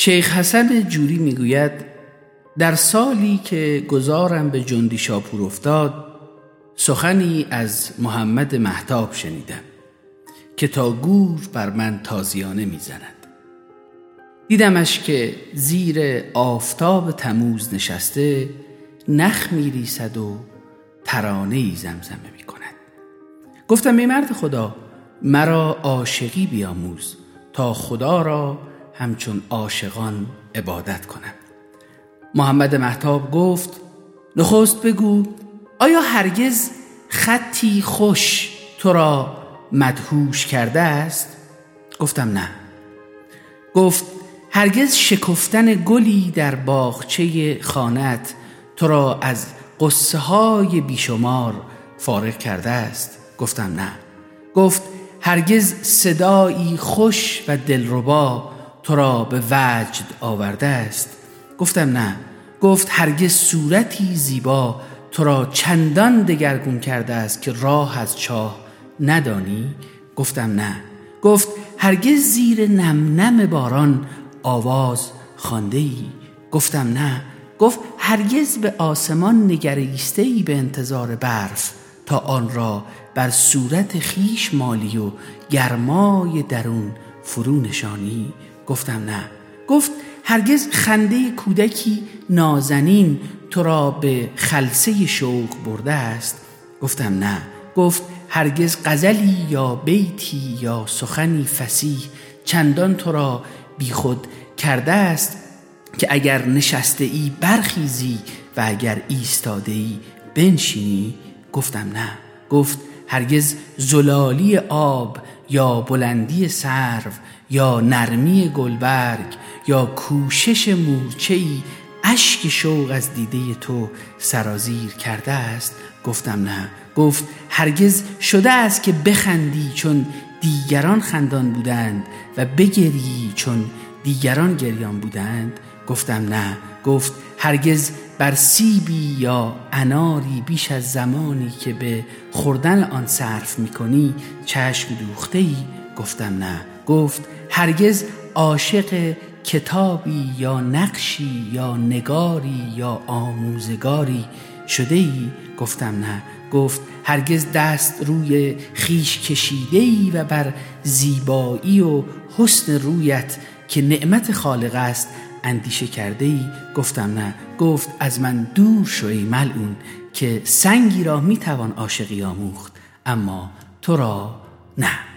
شیخ حسن جوری می‌گوید در سالی که گذارم به جندی شاپور افتاد سخنی از محمد محتاب شنیدم که تا گور بر من تازیانه می‌زند. دیدمش که زیر آفتاب تموز نشسته نخ میریسد و ترانه ای زمزمه می کند گفتم می مرد خدا مرا عاشقی بیاموز تا خدا را همچون عاشقان عبادت کنم. محمد محتاب گفت نخست بگو آیا هرگز خطی خوش تو را مدهوش کرده است؟ گفتم نه. گفت هرگز شکفتن گلی در باغچه خانت تو را از قصه های بیشمار فارغ کرده است. گفتم نه. گفت هرگز صدایی خوش و دلربا تو را به وجد آورده است. گفتم نه. گفت هرگز صورتی زیبا تو را چندان دگرگون کرده است که راه از چاه ندانی؟ گفتم نه. گفت هرگز زیر نم نم باران آواز خانده ای گفتم نه. گفت هرگز به آسمان نگریسته ای به انتظار برف تا آن را بر صورت خیش مالی و گرمای درون فرو نشانی؟ گفتم نه. گفت هرگز خنده کودکی نازنین تو را به خلصه شوق برده است. گفتم نه. گفت هرگز غزلی یا بیتی یا سخنی فسیح چندان تو را بیخود کرده است که اگر نشسته ای برخیزی و اگر ایستاده ای بنشینی. گفتم نه. گفت هرگز زلالی آب یا بلندی سرو یا نرمی گلبرگ یا کوشش مورچه‌ای اشک شوق از دیده تو سرازیر کرده است؟ گفتم نه. گفت هرگز شده است که بخندی چون دیگران خندان بودند و بگری چون دیگران گریان بودند؟ گفتم نه. گفت هرگز بر سیبی یا اناری بیش از زمانی که به خوردن آن صرف می‌کنی چشم دوخته ای گفتم نه. گفت هرگز عاشق کتابی یا نقشی یا نگاری یا آموزگاری شده ای؟ گفتم نه. گفت هرگز دست روی خیش کشیده ای و بر زیبایی و حسن رویت که نعمت خالق است اندیشه کرده ای گفتم نه. گفت از من دور شوی ملعون که سنگی را می‌توان عاشقی آموخت اما تو را نه.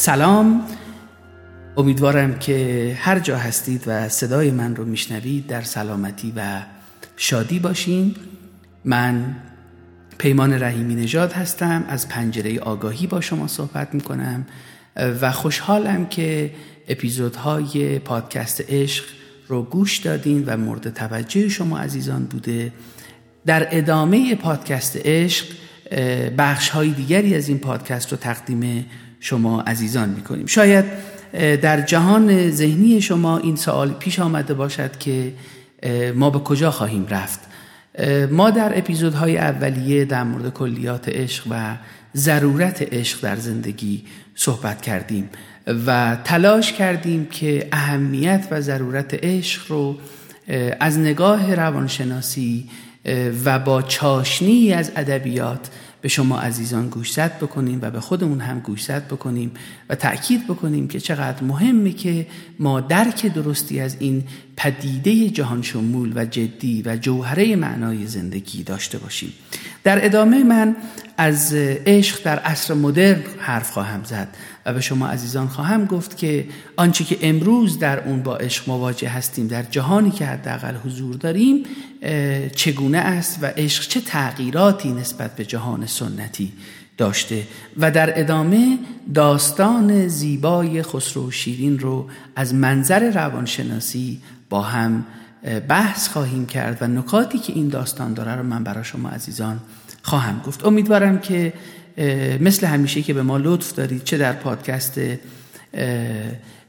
سلام. امیدوارم که هر جا هستید و صدای من رو میشنوید در سلامتی و شادی باشین. من پیمان رحیمی نژاد هستم. از پنجره آگاهی با شما صحبت می‌کنم و خوشحالم که اپیزودهای پادکست عشق رو گوش دادین و مورد توجه شما عزیزان بوده. در ادامه پادکست عشق بخش های دیگری از این پادکست رو تقدیم شما عزیزان می‌کنیم. شاید در جهان ذهنی شما این سوال پیش آمده باشد که ما به کجا خواهیم رفت. ما در اپیزودهای اولیه در مورد کلیات عشق و ضرورت عشق در زندگی صحبت کردیم و تلاش کردیم که اهمیت و ضرورت عشق رو از نگاه روانشناسی و با چاشنی از ادبیات به شما عزیزان گوشزد بکنیم و به خودمون هم گوشزد بکنیم و تأکید بکنیم که چقدر مهمه که ما درک درستی از این پدیده جهان شمول و جدی و جوهره معنای زندگی داشته باشیم. در ادامه من از عشق در عصر مدرن حرف خواهم زد و به شما عزیزان خواهم گفت که آنچه که امروز در اون با عشق مواجه هستیم در جهانی که حداقل حضور داریم چگونه است و عشق چه تغییراتی نسبت به جهان سنتی داشته؟ و در ادامه داستان زیبای خسرو شیرین رو از منظر روانشناسی با هم بحث خواهیم کرد و نکاتی که این داستان داره رو من برای شما عزیزان خواهم گفت. امیدوارم که مثل همیشه که به ما لطف دارید چه در پادکست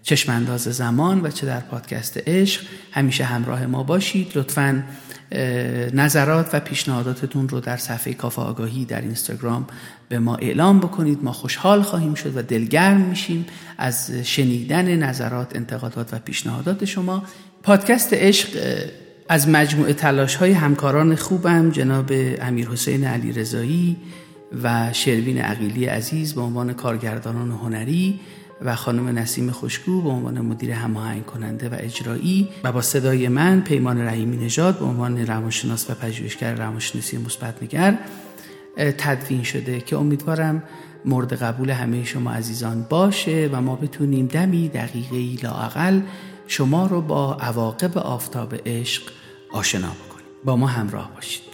چشمانداز زمان و چه در پادکست عشق. همیشه همراه ما باشید. لطفا نظرات و پیشنهاداتتون رو در صفحه کافه آگاهی در اینستاگرام به ما اعلام بکنید. ما خوشحال خواهیم شد و دلگرم میشیم از شنیدن نظرات انتقادات و پیشنهادات شما. پادکست عشق از مجموعه تلاش های همکاران خوبم جناب امیر حسین علی رضایی و شروین عقیلی عزیز به عنوان کارگردانان هنری. و خانم نسیم خوشگو به عنوان مدیر هماهنگ کننده و اجرایی و با صدای من پیمان رحیمی نژاد به عنوان روانشناس و پژوهشگر روانشناسی مثبت نگر تدوین شده که امیدوارم مورد قبول همه شما عزیزان باشه و ما بتونیم دمی دقیقه لاقل شما رو با عواقب آفتاب عشق آشنا بکنیم. با ما همراه باشید.